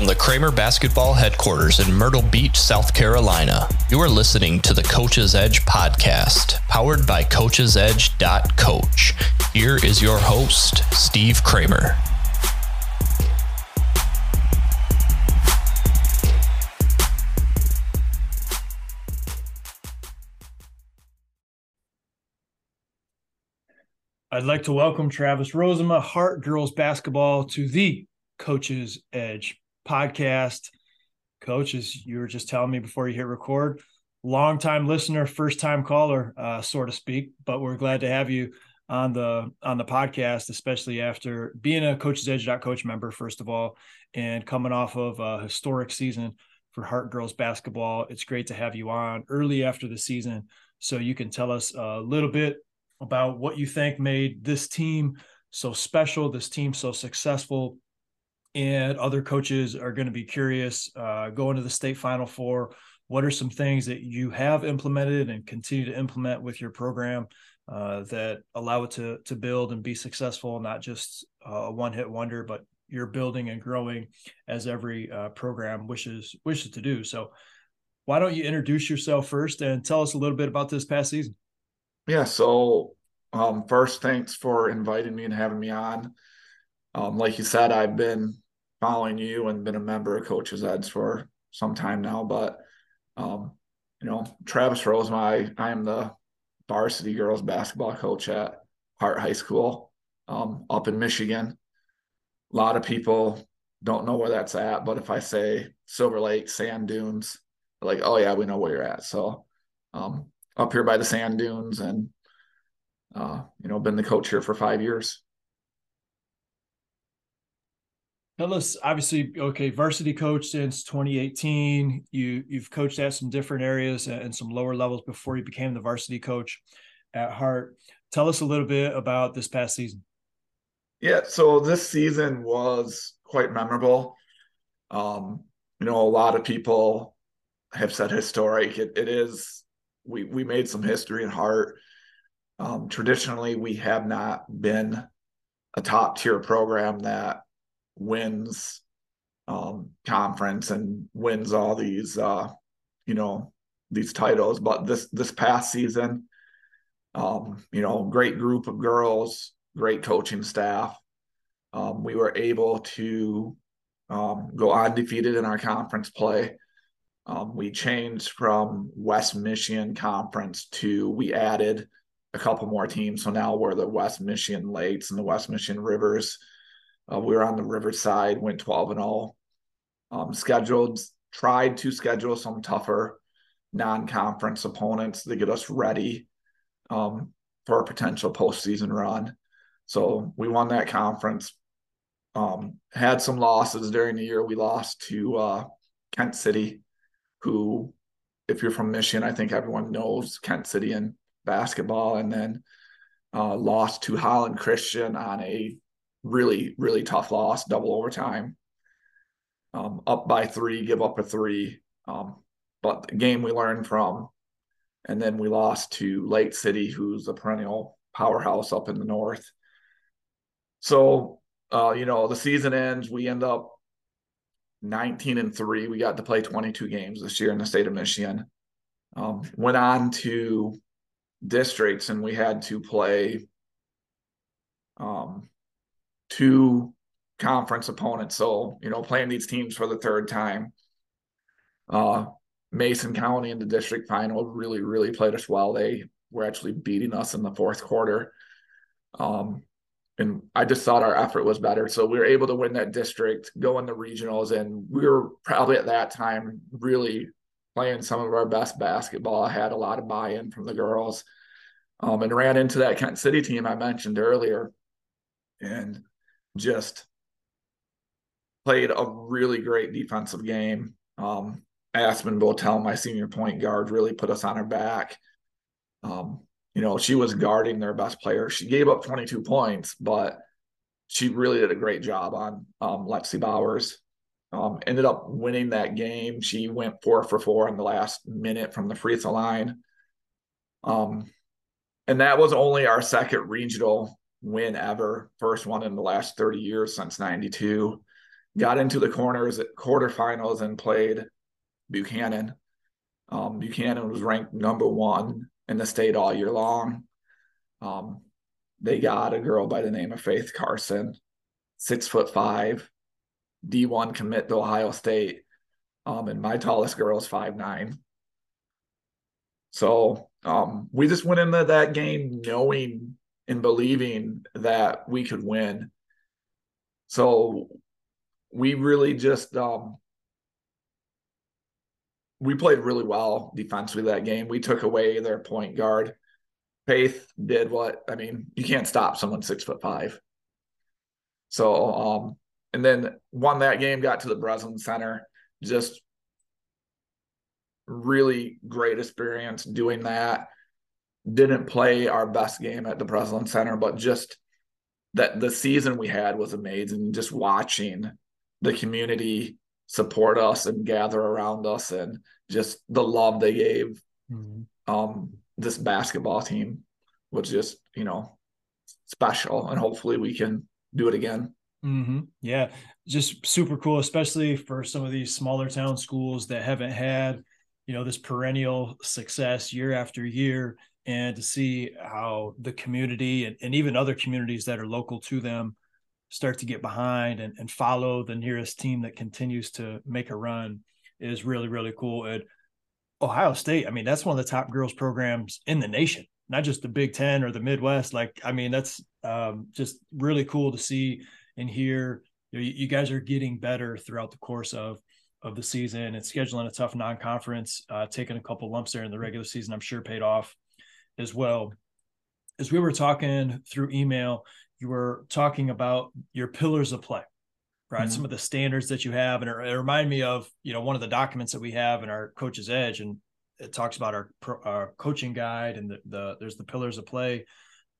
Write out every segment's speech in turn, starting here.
from the Cramer Basketball headquarters in Myrtle Beach, South Carolina. You are listening to the Coach's Edge podcast, powered by coachsedge.coach. Here is your host, Steve Cramer. I'd like to welcome Travis Rosema, Hart Girls Basketball, to the Coach's Edge podcast. Coach, as you were just telling me before you hit record, longtime listener, first time caller, uh, so to speak. But we're glad to have you on the on the podcast, especially after being a Coach's Edge Coach member, first of all, and coming off of a historic season for Hart Girls Basketball. It's great to have you on early after the season, so you can tell us a little bit about what you think made this team so special, this team so successful. And other coaches are going to be curious uh, going to the state final four. What are some things that you have implemented and continue to implement with your program uh, that allow it to to build and be successful, not just a one hit wonder, but you're building and growing as every uh, program wishes wishes to do. So, why don't you introduce yourself first and tell us a little bit about this past season? Yeah. So, um, first, thanks for inviting me and having me on. Um, like you said, I've been following you and been a member of Coach's Edge for some time now. But, um, you know, Travis Rose, I, I am the varsity girls basketball coach at Hart High School um, up in Michigan. A lot of people don't know where that's at, but if I say Silver Lake, sand dunes, like, oh, yeah, we know where you're at. So, um, up here by the sand dunes and uh, you know been the coach here for five years tell us obviously okay varsity coach since 2018 you you've coached at some different areas and some lower levels before you became the varsity coach at Hart tell us a little bit about this past season. Yeah so this season was quite memorable. Um you know a lot of people have said historic. It, it is we we made some history in Hart. Um, traditionally, we have not been a top tier program that wins um, conference and wins all these, uh, you know, these titles. But this this past season, um, you know, great group of girls, great coaching staff. Um, we were able to um, go undefeated in our conference play. Um, we changed from West Michigan Conference to we added a couple more teams. So now we're the West Michigan Lakes and the West Michigan Rivers. Uh, we were on the Riverside, went 12 and 0. Um, scheduled, tried to schedule some tougher non conference opponents to get us ready um, for a potential postseason run. So we won that conference. Um, had some losses during the year. We lost to uh, Kent City who, if you're from Michigan, I think everyone knows Kent City in basketball, and then uh, lost to Holland Christian on a really, really tough loss, double overtime. Um, up by three, give up a three. Um, but the game we learned from, and then we lost to Lake City, who's a perennial powerhouse up in the north. So, uh, you know, the season ends, we end up 19 and three. We got to play 22 games this year in the state of Michigan. Um, went on to districts and we had to play um, two conference opponents. So, you know, playing these teams for the third time. Uh, Mason County in the district final really, really played us well. They were actually beating us in the fourth quarter. Um, and I just thought our effort was better. So we were able to win that district, go in the regionals, and we were probably at that time really playing some of our best basketball. I had a lot of buy-in from the girls, um, and ran into that Kent City team I mentioned earlier, and just played a really great defensive game. Um, Aspen Botel, my senior point guard, really put us on her back. Um, you know, she was guarding their best player. She gave up 22 points, but she really did a great job on um, Lexi Bowers. Um, ended up winning that game. She went four for four in the last minute from the free throw line. Um, and that was only our second regional win ever, first one in the last 30 years since 92. got into the corners at quarterfinals and played Buchanan. Um, Buchanan was ranked number one in the state all year long. Um, they got a girl by the name of Faith Carson, six foot five, D1 commit to Ohio State. Um, and my tallest girl is five nine. So um, we just went into that game knowing and believing that we could win. So we really just um, we played really well defensively that game. We took away their point guard. Faith did what I mean, you can't stop someone six foot five. So um, and then won that game, got to the Breslin Center, just really great experience doing that. Didn't play our best game at the Breslin Center, but just that the season we had was amazing. Just watching the community support us and gather around us and just the love they gave mm-hmm. um, this basketball team was just, you know, special. And hopefully we can do it again. Mm-hmm. Yeah, just super cool, especially for some of these smaller town schools that haven't had, you know, this perennial success year after year, and to see how the community and, and even other communities that are local to them start to get behind and, and follow the nearest team that continues to make a run is really, really cool. And Ohio State, I mean, that's one of the top girls programs in the nation, not just the Big Ten or the Midwest. Like, I mean, that's um, just really cool to see and hear. You, know, you guys are getting better throughout the course of of the season and scheduling a tough non-conference, uh, taking a couple lumps there in the regular season, I'm sure paid off as well. As we were talking through email, you were talking about your pillars of play, right? Mm-hmm. Some of the standards that you have, and it, it reminded me of you know one of the documents that we have in our coach's edge, and it talks about our, our coaching guide and the, the there's the pillars of play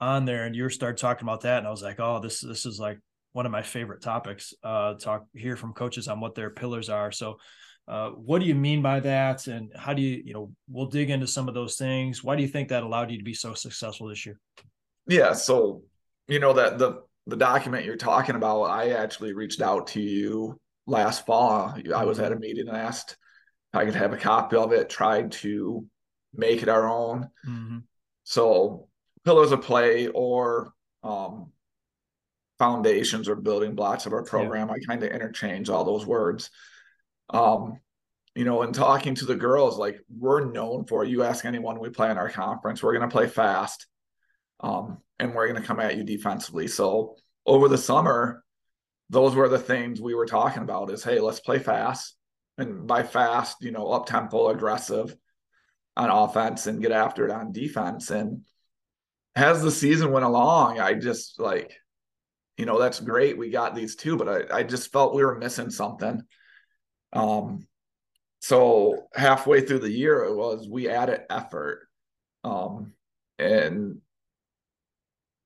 on there, and you started talking about that, and I was like, oh, this this is like one of my favorite topics. Uh, talk hear from coaches on what their pillars are. So. Uh, what do you mean by that and how do you you know we'll dig into some of those things why do you think that allowed you to be so successful this year yeah so you know that the the document you're talking about, I actually reached out to you last fall. I was at a meeting and asked if I could have a copy of it, tried to make it our own. Mm-hmm. So pillars of play or um, foundations or building blocks of our program. Yeah. I kind of interchange all those words. Um, you know, and talking to the girls, like we're known for, you ask anyone we play in our conference, we're going to play fast. Um, and we're going to come at you defensively. So over the summer, those were the things we were talking about is, hey, let's play fast. And by fast, you know, up tempo, aggressive on offense and get after it on defense. And as the season went along, I just like, you know, that's great. We got these two, but I, I just felt we were missing something. Um, so halfway through the year, it was we added effort. Um, and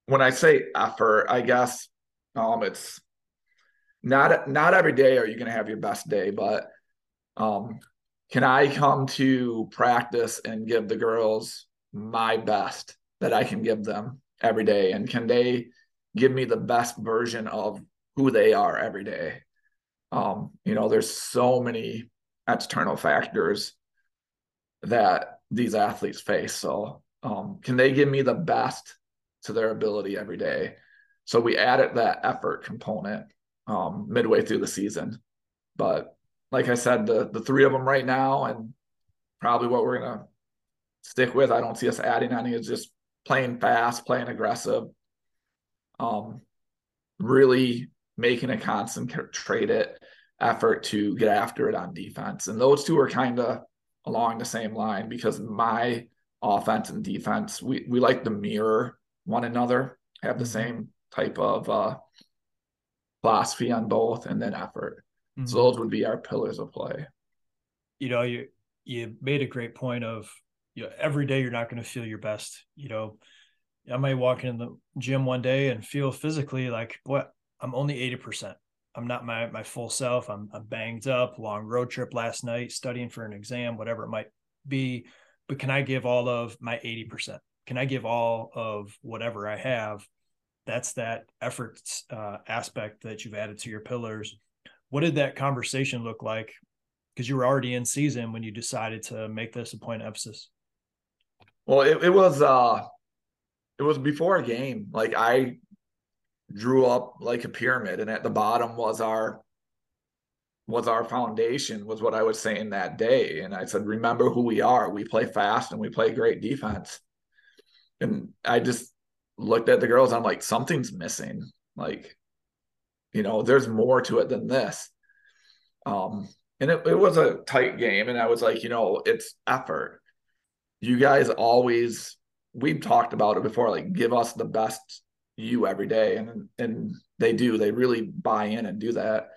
when I say effort, I guess um, it's not not every day are you going to have your best day, but um, can I come to practice and give the girls my best that I can give them every day, and can they give me the best version of who they are every day? Um, you know, there's so many external factors that these athletes face. So, um, can they give me the best to their ability every day. So we added that effort component um, midway through the season. But like I said, the the three of them right now, and probably what we're gonna stick with. I don't see us adding any. Is just playing fast, playing aggressive, um, really making a concentrated effort to get after it on defense. And those two are kind of along the same line because my offense and defense, we we like to mirror one another, have the mm-hmm. same type of uh, philosophy on both, and then effort. Mm-hmm. So those would be our pillars of play. You know, you you made a great point of you know, every day you're not going to feel your best. You know, I might walk in the gym one day and feel physically like, what I'm only 80%. I'm not my my full self. I'm I'm banged up, long road trip last night, studying for an exam, whatever it might be. But can I give all of my 80%? can I give all of whatever I have? That's that efforts uh, aspect that you've added to your pillars. what did that conversation look like? Because you were already in season when you decided to make this a point of emphasis. Well, it, it was uh it was before a game. Like I drew up like a pyramid, and at the bottom was our was our foundation, was what I was saying that day. And I said, remember who we are. We play fast and we play great defense. And I just looked at the girls. I'm like, something's missing. Like, you know, there's more to it than this. Um, and it, it was a tight game. And I was like, you know, it's effort. You guys always, we've talked about it before, like give us the best you every day. And and they do, they really buy in and do that.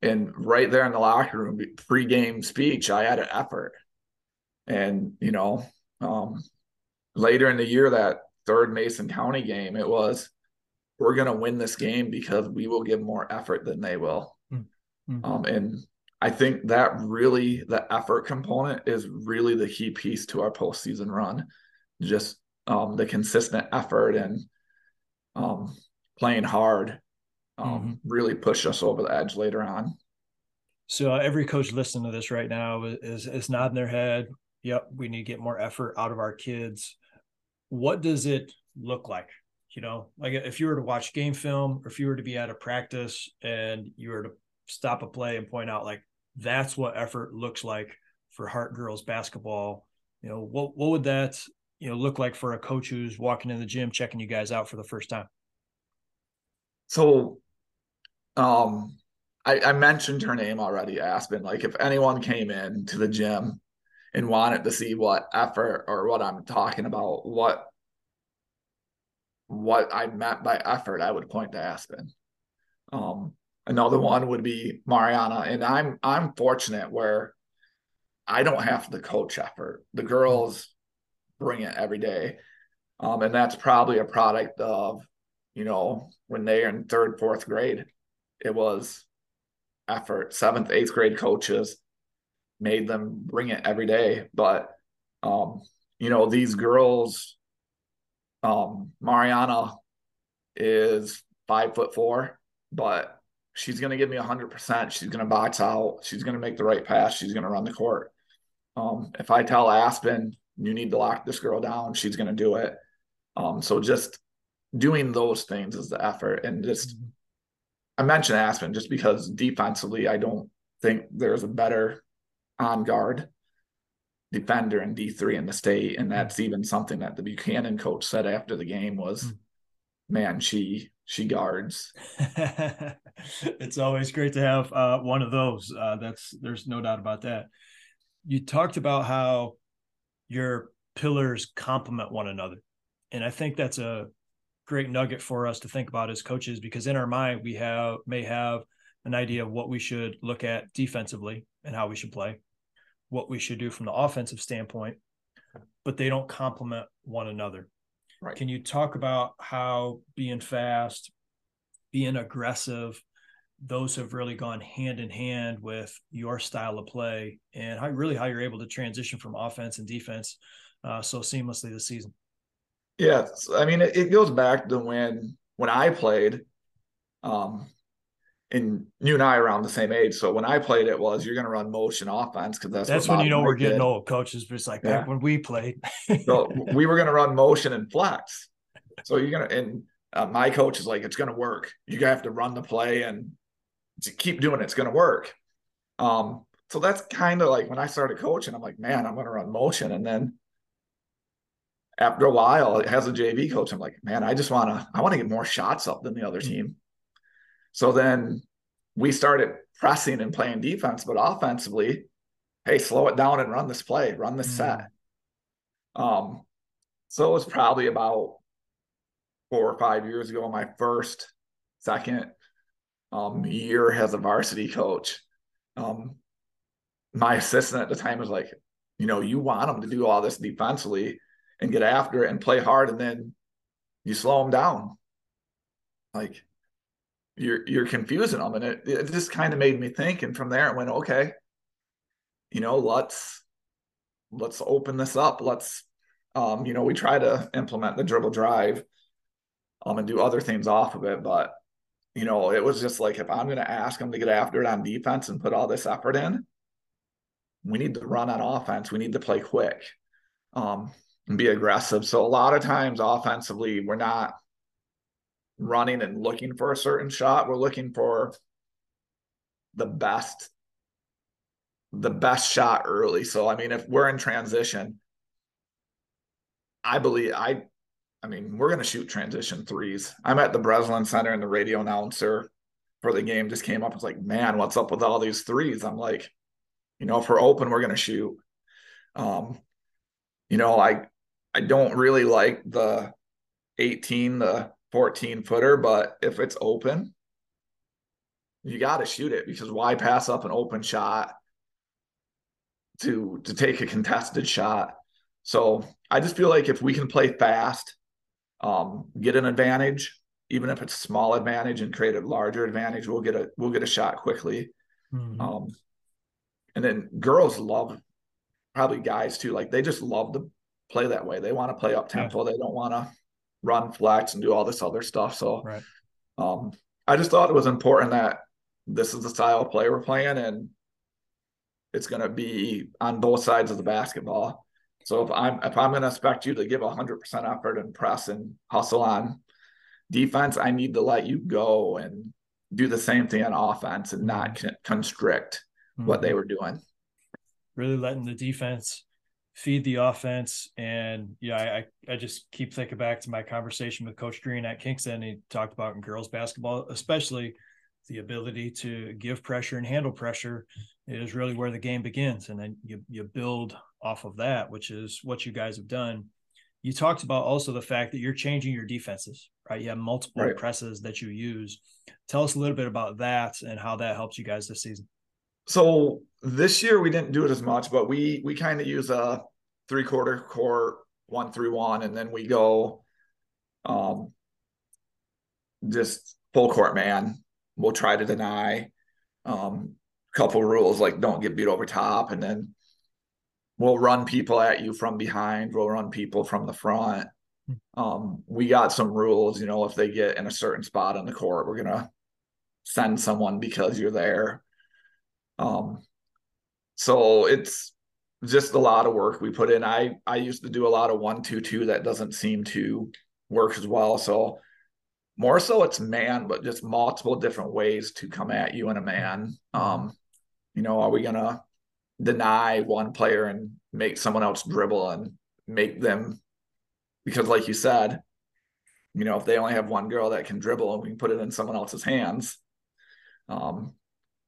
And right there in the locker room, pre-game speech, I had an effort. And, you know, um, later in the year, that third Mason County game, it was, we're going to win this game because we will give more effort than they will. Mm-hmm. Um, and I think that really, the effort component is really the key piece to our postseason run. Just um, the consistent effort and um, playing hard um, mm-hmm. really pushed us over the edge later on. So uh, every coach listening to this right now is is nodding their head. Yep, we need to get more effort out of our kids. What does it look like? You know, like if you were to watch game film, or if you were to be at a practice and you were to stop a play and point out like that's what effort looks like for Hart girls basketball. You know, what what would that you know look like for a coach who's walking in the gym checking you guys out for the first time? So um I, I mentioned her name already, Aspen. Like if anyone came in to the gym and wanted to see what effort or what I'm talking about, what what I meant by effort, I would point to Aspen. Um, another one would be Mariana, and I'm I'm fortunate where I don't have to coach effort. The girls bring it every day, um, and that's probably a product of you know when they are in third, fourth grade, it was effort. Seventh, eighth grade coaches made them bring it every day. But um, you know, these girls, um, Mariana is five foot four, but she's gonna give me hundred percent. She's gonna box out, she's gonna make the right pass, she's gonna run the court. Um, if I tell Aspen you need to lock this girl down, she's gonna do it. Um, so just doing those things is the effort and just mm-hmm. I mentioned Aspen just because defensively, I don't think there's a better on guard defender in D3 in the state. And that's even something that the Buchanan coach said after the game was, mm. man, she she guards. it's always great to have uh, one of those. Uh, that's there's no doubt about that. You talked about how your pillars complement one another, and I think that's a great nugget for us to think about as coaches because in our mind we have may have an idea of what we should look at defensively and how we should play, what we should do from the offensive standpoint, but they don't complement one another. Right. Can you talk about how being fast, being aggressive, those have really gone hand in hand with your style of play and how really how you're able to transition from offense and defense uh, so seamlessly this season? Yeah, I mean, it, it, goes back to when when I played, um, and you and I are around the same age. So when I played, it was you're going to run motion offense because that's that's when you know we're getting did. old. Coaches It's like yeah. back when we played. so we were going to run motion and flex. So you're gonna and uh, my coach is like, it's going to work. You have to run the play and keep doing it. It's going to work. Um, so that's kind of like when I started coaching, I'm like, man, I'm going to run motion, and then after a while, has a JV coach. I'm like, man, I just want to, I want to get more shots up than the other team. So then we started pressing and playing defense, but offensively, hey, slow it down and run this play, run this mm. set. Um, so it was probably about four or five years ago, my first, second um, year as a varsity coach. Um, my assistant at the time was like, you know, you want them to do all this defensively and get after it and play hard, and then you slow them down. Like you're you're confusing them, and it, it just kind of made me think. And from there, it went okay. You know, let's let's open this up. Let's um, you know, we try to implement the dribble drive um and do other things off of it, but you know, it was just like if I'm going to ask them to get after it on defense and put all this effort in, we need to run on offense. We need to play quick um, and be aggressive. So a lot of times offensively, we're not running and looking for a certain shot. We're looking for the best the best shot early. So I mean, if we're in transition, I believe I I mean, we're going to shoot transition threes. I'm at the Breslin Center and the radio announcer for the game just came up. It's like, man, what's up with all these threes? I'm like, you know, if we're open, we're going to shoot. Um, you know, I I don't really like the 18, the 14 footer, but if it's open, you got to shoot it because why pass up an open shot to to take a contested shot? So I just feel like if we can play fast um, get an advantage, even if it's a small advantage, and create a larger advantage. We'll get a we'll get a shot quickly. Mm-hmm. Um, and then girls love probably guys too. Like they just love to play that way. They want to play up tempo. Yeah. They don't want to run flex and do all this other stuff. So right. um, I just thought it was important that this is the style of play we're playing and it's going to be on both sides of the basketball. So if I'm if I'm going to expect you to give 100% effort and press and hustle on defense, I need to let you go and do the same thing on offense and not mm-hmm. constrict mm-hmm. what they mm-hmm. were doing. Really letting the defense feed the offense. And yeah, I, I just keep thinking back to my conversation with Coach Green at Kingston. He talked about in girls basketball, especially the ability to give pressure and handle pressure is really where the game begins. And then you you build off of that, which is what you guys have done. You talked about also the fact that you're changing your defenses, right? You have multiple right. presses that you use. Tell us a little bit about that and how that helps you guys this season. So this year we didn't do it as much, but we we kind of use a three quarter court one through one, and then we go um just full court man. We'll try to deny um a couple rules like don't get beat over top. And then we'll run people at you from behind. We'll run people from the front. Hmm. um, we got some rules you know if they get in a certain spot on the court we're gonna send someone because you're there. Um, so it's just a lot of work we put in. I i used to do a lot of one two two. That doesn't seem to work as well. So more so it's man but just multiple different ways to come at you in a man. Um, you know are we gonna deny one player and make someone else dribble and make them because like you said you know if they only have one girl that can dribble and we can put it in someone else's hands um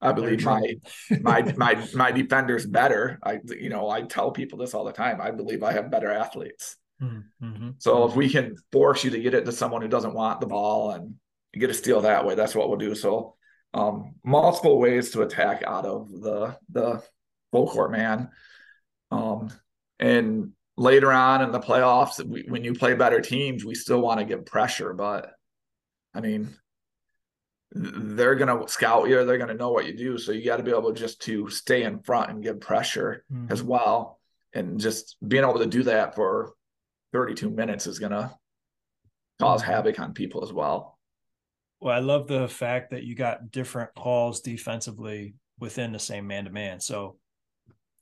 i believe my my my my defender's better. I you know i tell people this all the time. I believe i have better athletes mm-hmm. so if we can force you to get it to someone who doesn't want the ball and get a steal that way that's what we'll do so um multiple ways to attack out of the the full court man. Um, and later on in the playoffs, we, when you play better teams, we still want to give pressure. But I mean, they're going to scout you. They're going to know what you do. So you got to be able just to stay in front and give pressure mm-hmm. as well. And just being able to do that for 32 minutes is going to cause havoc on people as well. Well, I love the fact that you got different calls defensively within the same man to man. So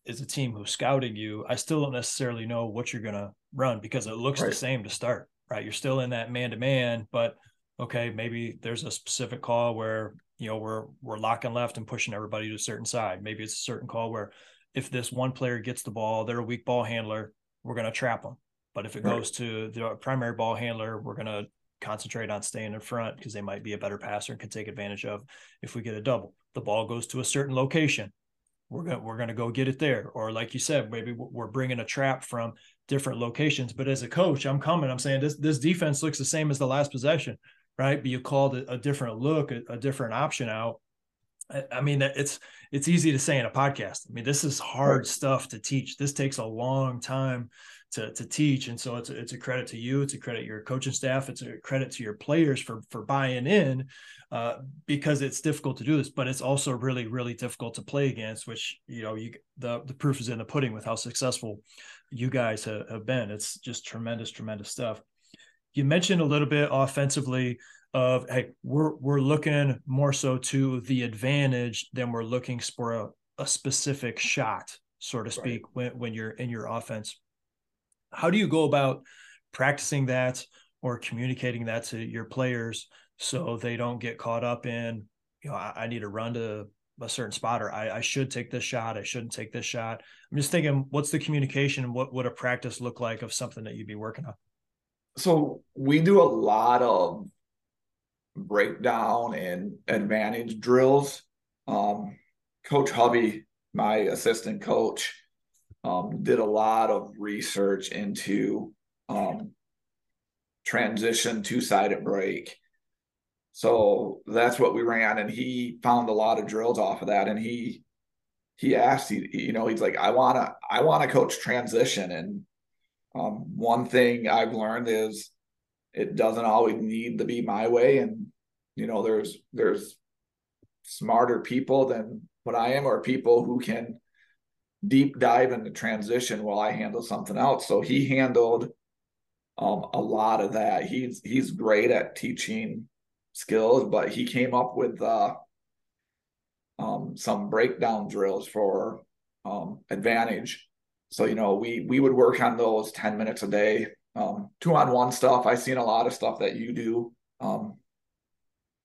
as a team who's scouting you, I still don't necessarily know what you're going to run because it looks right. the same to start, right? You're still in that man to man, but okay, maybe there's a specific call where, you know, we're, we're locking left and pushing everybody to a certain side. Maybe it's a certain call where if this one player gets the ball, they're a weak ball handler, we're going to trap them. But if it right. goes to the primary ball handler, we're going to concentrate on staying in front because they might be a better passer and can take advantage of if we get a double. The ball goes to a certain location. We're going we're going to go get it there. Or like you said maybe we're bringing a trap from different locations. But as a coach i'm coming i'm saying this this defense looks the same as the last possession right? But you called a, a different look a, a, different option out. I, mean it's it's easy to say in a podcast. I mean this is hard stuff to teach. This takes a long time to to teach. And so it's a, it's a credit to you it's a credit to your coaching staff it's a credit to your players for for buying in uh, because it's difficult to do this but it's also really really difficult to play against which you know you the the proof is in the pudding with how successful you guys have, have been. It's just tremendous tremendous stuff. You mentioned a little bit offensively of hey we're we're looking more so to the advantage than we're looking for a, a specific shot so to speak right. when, when you're in your offense how do you go about practicing that or communicating that to your players so they don't get caught up in you know i, I need to run to a certain spot or I, I, should take this shot i shouldn't take this shot i'm just thinking what's the communication what would a practice look like of something that you'd be working on so we do a lot of breakdown and advantage drills. Um, coach Hubby, my assistant coach, um, did a lot of research into um, transition two sided break. So that's what we ran, and he found a lot of drills off of that. And he he asked, he, you know, he's like, I wanna I wanna coach transition. And um, one thing I've learned is it doesn't always need to be my way and you know there's there's smarter people than what i am or people who can deep dive into transition while i handle something else so he handled um, a lot of that he's he's great at teaching skills but he came up with uh, um, some breakdown drills for um, advantage so you know we we would work on those 10 minutes a day um, two on one stuff. I've seen a lot of stuff that you do. Um,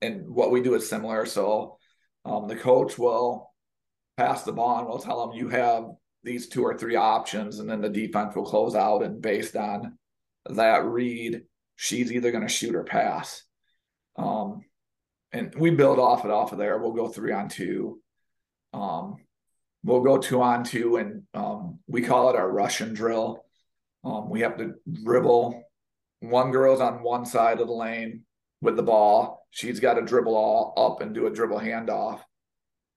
and what we do is similar. So um, the coach will pass the ball and we'll tell them you have these two or three options, and then the defense will close out. And based on that read, she's either going to shoot or pass. Um, and we build off it off of there. We'll go three on two. Um, we'll go two on two, and um, we call it our Russian drill. Um, we have to dribble. One girl's on one side of the lane with the ball. She's got to dribble all up and do a dribble handoff.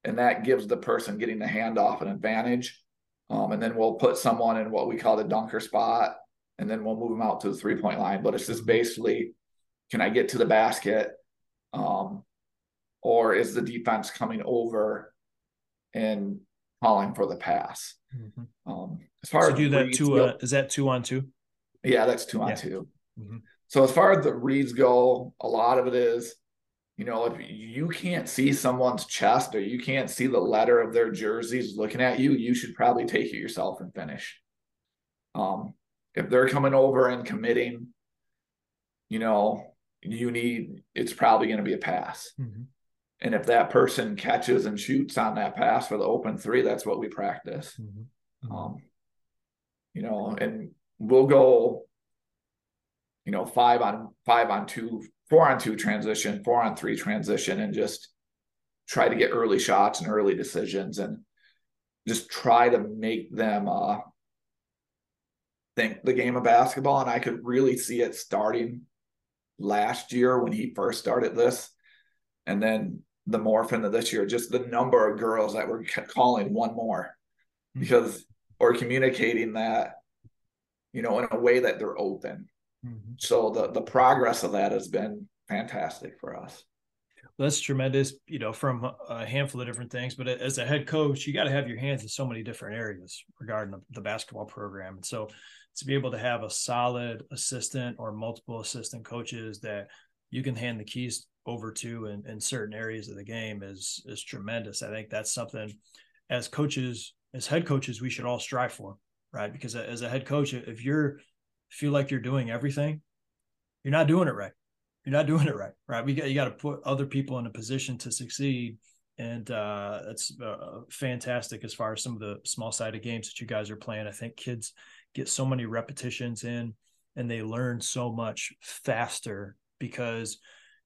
And that gives the person getting the handoff an advantage. Um, and then we'll put someone in what we call the dunker spot. And then we'll move them out to the three point line. But it's just basically can I get to the basket? Um, or is the defense coming over and calling for the pass? Mm-hmm. Um, as far so as do that two, go, uh, is that two on two? Yeah, that's two on yeah. 2 mm-hmm. So as far as the reads go, a lot of it is, you know, if you can't see someone's chest or you can't see the letter of their jerseys looking at you, you should probably take it yourself and finish. Um, if they're coming over and committing, you know, you need it's probably going to be a pass. Mm-hmm. And if that person catches and shoots on that pass for the open three, that's what we practice. Mm-hmm. Um, you know, and we'll go, you know, five on five on two, four on two transition, four on three transition, and just try to get early shots and early decisions and just try to make them uh, think the game of basketball. And I could really see it starting last year when he first started this. And then the morph into this year, just the number of girls that were calling one more hmm. because or communicating that you know in a way that they're open mm-hmm. so the the progress of that has been fantastic for us. That's tremendous you know from a handful of different things but as a head coach you got to have your hands in so many different areas regarding the, the basketball program. And so to be able to have a solid assistant or multiple assistant coaches that you can hand the keys over to in, in certain areas of the game is is tremendous. I think that's something as coaches as head coaches we should all strive for right? Because as a head coach if you're feel like you're doing everything you're not doing it right you're not doing it right right we got you got to put other people in a position to succeed and uh, that's uh, fantastic as far as some of the small sided games that you guys are playing i think kids get so many repetitions in and they learn so much faster because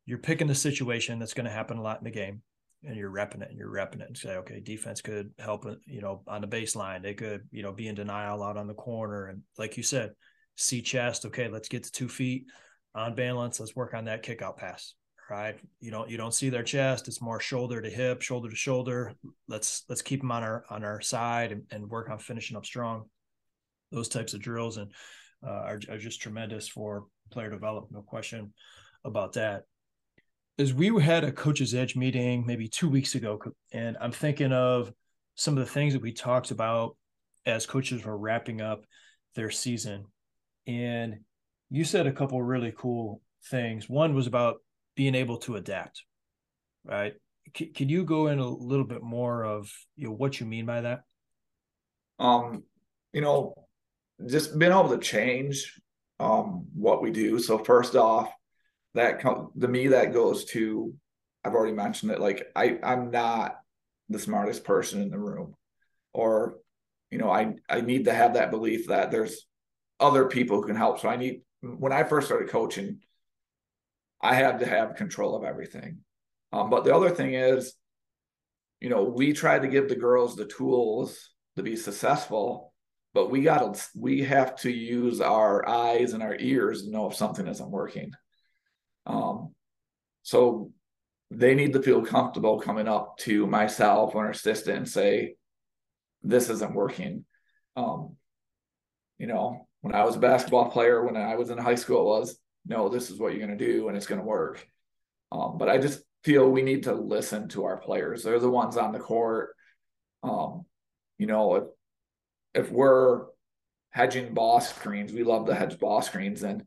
you're picking the situation that's going to happen a lot in the game and you're repping it and you're repping it and say, okay, defense could help, you know, on the baseline. They could, you know, be in denial out on the corner. And like you said, see chest. Okay, let's get to two feet on balance. Let's work on that kick out pass. Right. You don't, you don't see their chest. It's more shoulder to hip, shoulder to shoulder. Let's, let's keep them on our, on our side and, and work on finishing up strong. Those types of drills and uh, are, are just tremendous for player development. No question about that is we had a coach's edge meeting maybe two weeks ago, and I'm thinking of some of the things that we talked about as coaches were wrapping up their season. And you said a couple really cool things. One was about being able to adapt, right? C- can you go in a little bit more of you know what you mean by that? Um, you know, just being able to change um what we do. So first off, that com- to me that goes to I've already mentioned it. Like I I'm not the smartest person in the room, or you know I I need to have that belief that there's other people who can help. So I need when I first started coaching, I had to have control of everything. Um, but the other thing is, you know, we tried to give the girls the tools to be successful, but we got to we have to use our eyes and our ears to know if something isn't working. Um, so they need to feel comfortable coming up to myself or an assistant and say, "This isn't working." Um, you know, when I was a basketball player, when I was in high school, it was no, this is what you're going to do and it's going to work. Um, but I just feel we need to listen to our players. They're the ones on the court. Um, you know, if if we're hedging ball screens, we love to hedge ball screens, and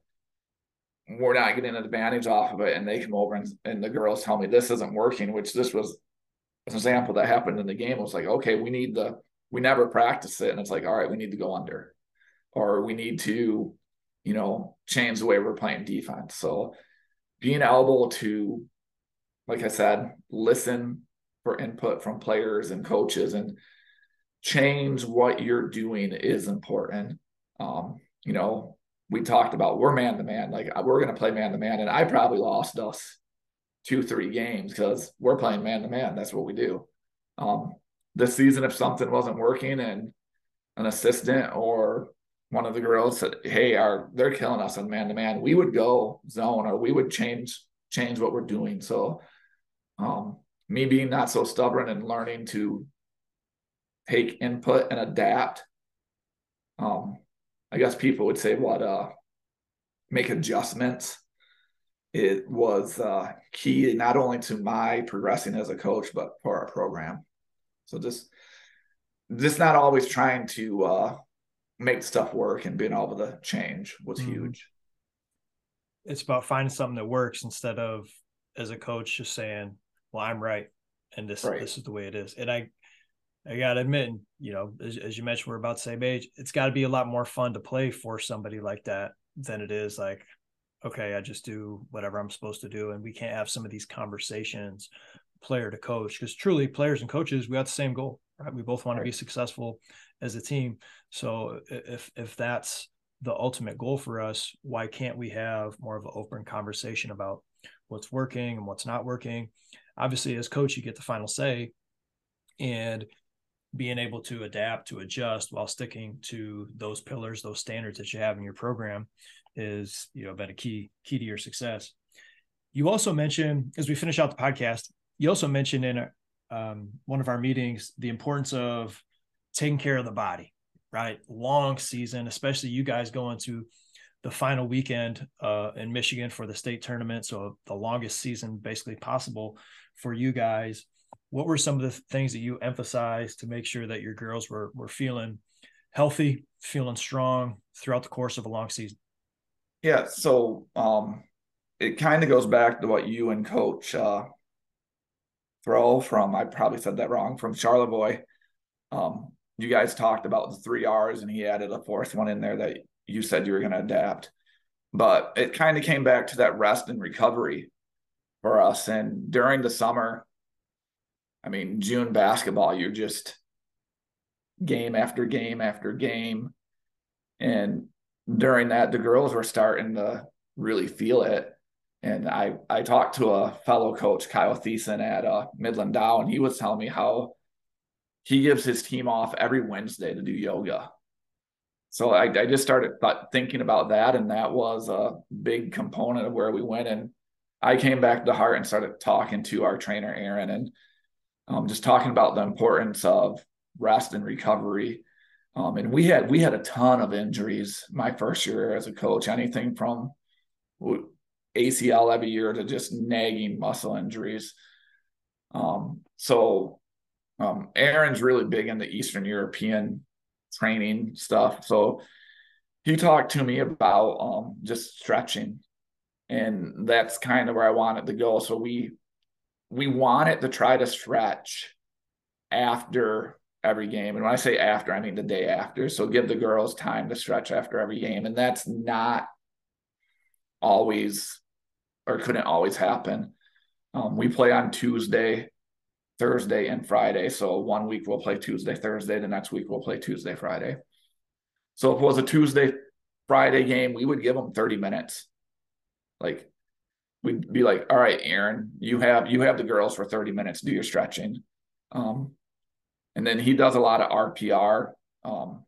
we're not getting an advantage off of it. And they come over and, and the girls tell me this isn't working, which this was an example that happened in the game. It was like, okay, we need the we never practice it, and it's like, all right, we need to go under, or we need to, you know, change the way we're playing defense. So being able to, like I said, listen for input from players and coaches and change what you're doing is important. Um, you know, we talked about we're man to man, like we're going to play man to man, and I probably lost us two, three games because we're playing man to man. That's what we do. Um, this season, if something wasn't working and an assistant or one of the girls said, "Hey, our they're killing us on man to man," we would go zone or we would change change what we're doing. So, um, me being not so stubborn and learning to take input and adapt. Um, I guess people would say what uh make adjustments. It was uh, key not only to my progressing as a coach, but for our program. So just just not always trying to uh, make stuff work and being able to change was mm-hmm. huge. It's about finding something that works instead of as a coach just saying, "Well, I'm right, and this right. this is the way it is." And I I gotta admit, you know, as, as you mentioned, we're about the same age. It's got to be a lot more fun to play for somebody like that than it is like, okay, I just do whatever I'm supposed to do, and we can't have some of these conversations, player to coach, because truly, players and coaches, we got the same goal, right? We both want right. to be successful as a team. So if if that's the ultimate goal for us, why can't we have more of an open conversation about what's working and what's not working? Obviously, as coach, you get the final say, and being able to adapt to adjust while sticking to those pillars those standards that you have in your program is you know been a key key to your success you also mentioned as we finish out the podcast you also mentioned in um, one of our meetings the importance of taking care of the body right long season especially you guys going to the final weekend uh, in michigan for the state tournament so the longest season basically possible for you guys what were some of the things that you emphasized to make sure that your girls were were feeling healthy, feeling strong throughout the course of a long season? Yeah, so um, it kind of goes back to what you and Coach uh, Throw from I probably said that wrong from Charlevoix. Um, you guys talked about the three R's, and he added a fourth one in there that you said you were going to adapt. But it kind of came back to that rest and recovery for us. And during the summer, I mean, June basketball, you're just game after game after game. And during that, the girls were starting to really feel it. And I, I talked to a fellow coach, Kyle Thiessen at uh, Midland Dow, and he was telling me how he gives his team off every Wednesday to do yoga. So I, I just started thinking about that, and that was a big component of where we went. And I came back to Hart and started talking to our trainer, Aaron, and um, just talking about the importance of rest and recovery. Um, and we had we had a ton of injuries my first year as a coach. Anything from ACL every year to just nagging muscle injuries. Um, so um, Aaron's really big into Eastern European training stuff. So he talked to me about um, just stretching And that's kind of where I wanted to go. So we we want it to try to stretch after every game. And when I say after, I mean the day after. So give the girls time to stretch after every game. And that's not always or couldn't always happen. Um, we play on Tuesday, Thursday, and Friday. So one week we'll play Tuesday, Thursday. The next week we'll play Tuesday, Friday. So if it was a Tuesday, Friday game, we would give them 30 minutes. Like we'd be like, all right, Aaron, you have you have the girls for 30 minutes, do your stretching. Um, and then he does a lot of RPR. Um,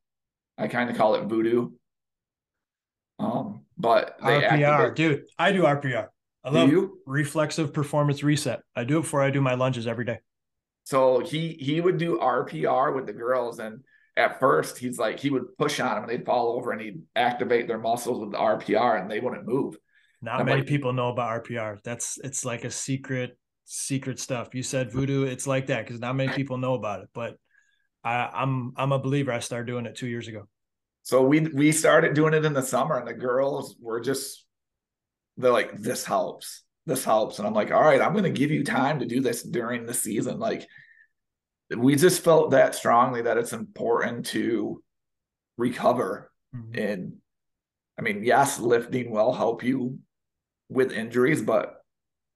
I kind of call it voodoo. Um, but RPR, activate... dude, I do RPR. I love you? reflexive performance reset. I do it before I do my lunges every day. So he he would do RPR with the girls, and at first he's like he would push on them, and they'd fall over, and he'd activate their muscles with the RPR, and they wouldn't move. Not many like, people know about RPR. That's it's like a secret secret stuff. You said voodoo, it's like that because not many people know about it. But I, I'm I'm a believer. I started doing it two years ago. So we we started doing it in the summer, and the girls were just they're like, this helps. This helps. And I'm like, all right, I'm going to give you time to do this during the season. Like, we just felt that strongly that it's important to recover. Mm-hmm. And I mean, yes, lifting will help you with injuries, but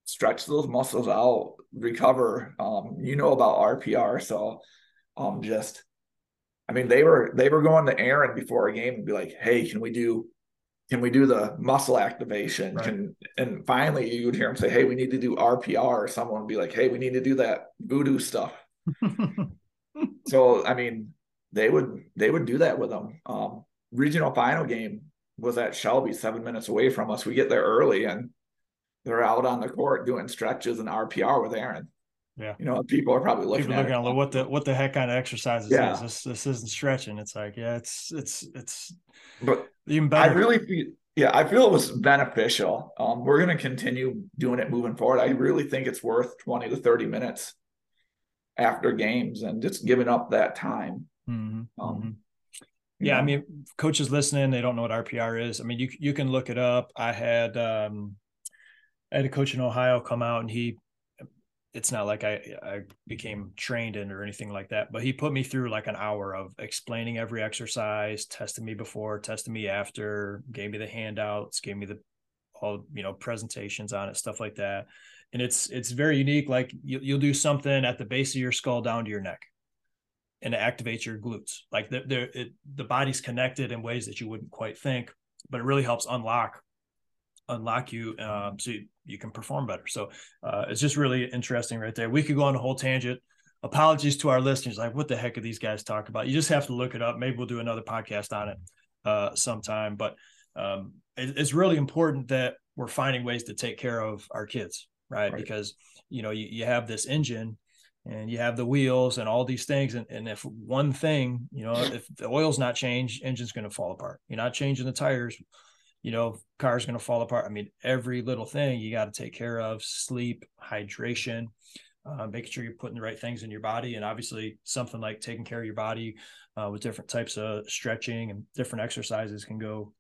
stretch those muscles out, recover. Um, you know about RPR. So um just I mean, they were they were going to Aaron before a game and be like, hey, can we do can we do the muscle activation? Right. Can and finally you would hear him say, Hey, we need to do RPR, or someone would be like, Hey, we need to do that voodoo stuff. so I mean, they would they would do that with them. Um, regional final game was at Shelby, seven minutes away from us. We get there early and they're out on the court doing stretches and RPR with Aaron. Yeah. You know, people are probably looking people at looking at what the what the heck kind of exercises yeah. is this this isn't stretching. It's like, yeah, it's it's it's but even better. I really feel yeah, I feel it was beneficial. Um, we're gonna continue doing it moving forward. I really think it's worth 20 to 30 minutes after games and just giving up that time. Mm-hmm. Um, mm-hmm. yeah, know. I mean, coaches listening, they don't know what RPR is. I mean, you you can look it up. I had um I had a coach in Ohio come out and he it's not like I I became trained in or anything like that, but he put me through like an hour of explaining every exercise, testing me before, testing me after, gave me the handouts, gave me the all you know presentations on it, stuff like that. And it's it's very unique. Like you, you'll do something at the base of your skull down to your neck, and it activates your glutes. Like the the it, the body's connected in ways that you wouldn't quite think, but it really helps unlock unlock you um, so you, you, can perform better. So uh, it's just really interesting right there. We could go on a whole tangent. Apologies to our listeners. Like, what the heck are these guys talking about? You just have to look it up. Maybe we'll do another podcast on it uh, sometime. But um, it, it's really important that we're finding ways to take care of our kids, right? right. Because you know you, you have this engine and you have the wheels and all these things and, and if one thing you know if the oil's not changed engine's going to fall apart you're not changing the tires you know, car's going to fall apart. I mean, every little thing you got to take care of sleep, hydration, uh, making sure you're putting the right things in your body. And obviously, something like taking care of your body uh, with different types of stretching and different exercises can go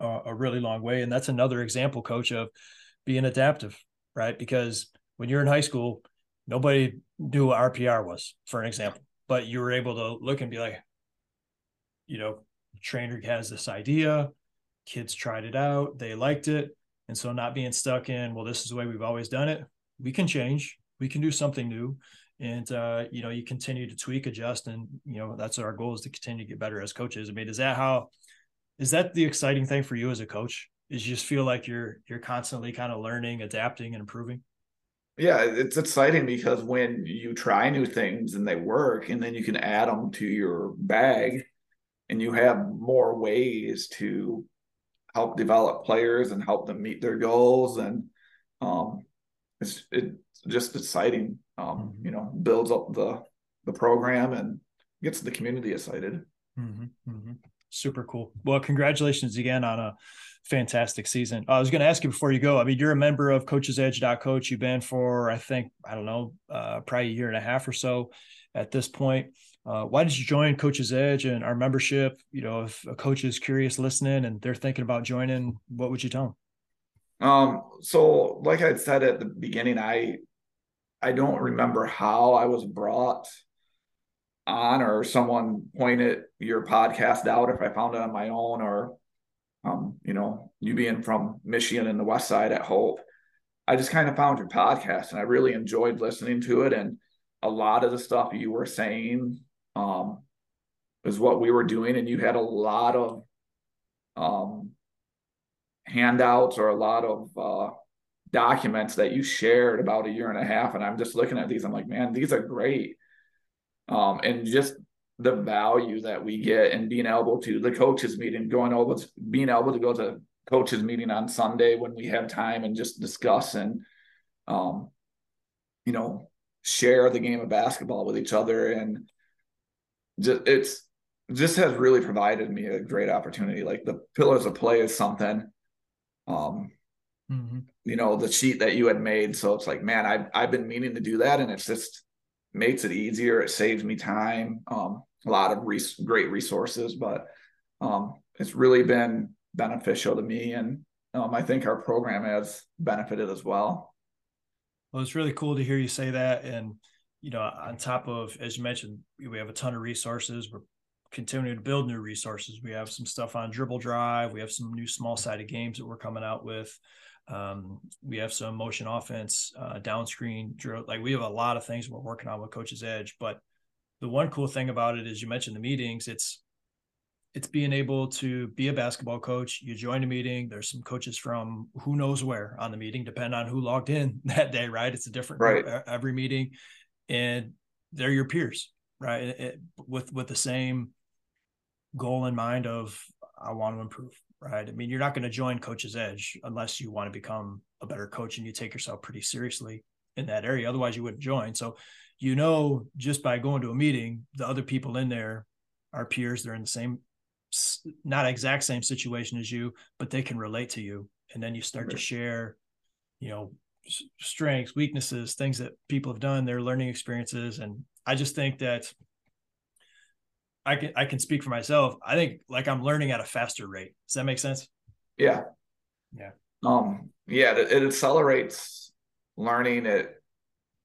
a really long way. And that's another example, coach, of being adaptive, right? Because when you're in high school, nobody knew what RPR was, for an example, but you were able to look and be like, you know, trainer has this idea kids tried it out, they liked it. And so not being stuck in, well, this is the way we've always done it. We can change, we can do something new. And uh, you know, you continue to tweak, adjust, and you know, that's our goal is to continue to get better as coaches. I mean, is that how is that the exciting thing for you as a coach? Is you just feel like you're you're constantly kind of learning, adapting, and improving? Yeah, it's exciting because when you try new things and they work, and then you can add them to your bag, and you have more ways to help develop players and help them meet their goals and um, it's it's just exciting um, mm-hmm. you know builds up the the program and gets the community excited mm-hmm. Mm-hmm. super cool well congratulations again on a fantastic season i was going to ask you before you go i mean you're a member of Coach's Edge coach you've been for i think i don't know uh, probably a year and a half or so at this point uh, why did you join Coach's Edge and our membership? You know, if a coach is curious listening and they're thinking about joining, what would you tell them? Um, so like I said at the beginning, I I don't remember how I was brought on or someone pointed your podcast out if I found it on my own or um, you know, you being from Michigan and the West Side at Hope. I just kind of found your podcast and I really enjoyed listening to it. And a lot of the stuff you were saying um, is what we were doing. And you had a lot of um, handouts or a lot of uh, documents that you shared about a year and a half. And I'm just looking at these, I'm like, man, these are great. Um, and just the value that we get and being able to the coaches meeting, going over being able to go to coaches meeting on Sunday when we have time and just discuss and um, you know, share the game of basketball with each other and just it's just has really provided me a great opportunity. Like the pillars of play is something um, mm-hmm. you know, the sheet that you had made. So it's like, man, I've I've been meaning to do that, and it's just makes it easier. It saves me time, um, a lot of res- great resources, but um, it's really been beneficial to me, and um, I think our program has benefited as well. Well, it's really cool to hear you say that, and you know, on top of as you mentioned, we have a ton of resources. We're continuing to build new resources. We have some stuff on Dribble Drive. We have some new small sided games that we're coming out with. Um, we have some motion offense, uh, down screen drill. Like we have a lot of things we're working on with Coach's Edge. But the one cool thing about it is you mentioned the meetings. It's it's being able to be a basketball coach. You join a meeting. There's some coaches from who knows where on the meeting, depending on who logged in that day. Right? It's a different right. every meeting, and they're your peers, right? It, with with the same goal in mind of I want to improve, right? I mean, you're not going to join Coach's Edge unless you want to become a better coach and you take yourself pretty seriously in that area. Otherwise, you wouldn't join. So, you know, just by going to a meeting, the other people in there are peers. They're in the same, not exact same situation as you, but they can relate to you. And then you start right. to share, you know, strengths, weaknesses, things that people have done, their learning experiences. And I just think that I can I can speak for myself. I think like I'm learning at a faster rate. Does that make sense? Yeah. Yeah. Um. Yeah. It, it accelerates learning. It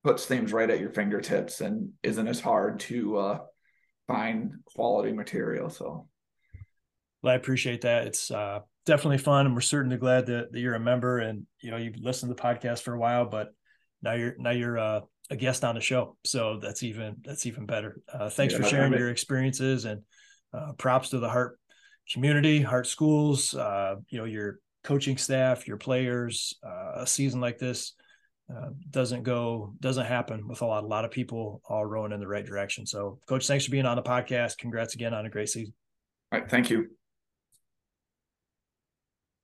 puts things right at your fingertips and isn't as hard to uh, find quality material. So. Well, I appreciate that. It's uh, definitely fun, and we're certainly glad that, that you're a member and you know you've listened to the podcast for a while, but now you're now you're uh, a guest on the show. So that's even that's even better. Uh, thanks yeah, for sharing your experiences and uh, props to the Hart community, Hart schools, uh, you know, your coaching staff, your players. Uh, a season like this uh, doesn't go doesn't happen with a lot a lot of people all rowing in the right direction. So, coach, thanks for being on the podcast. Congrats again on a great season. All right, thank you.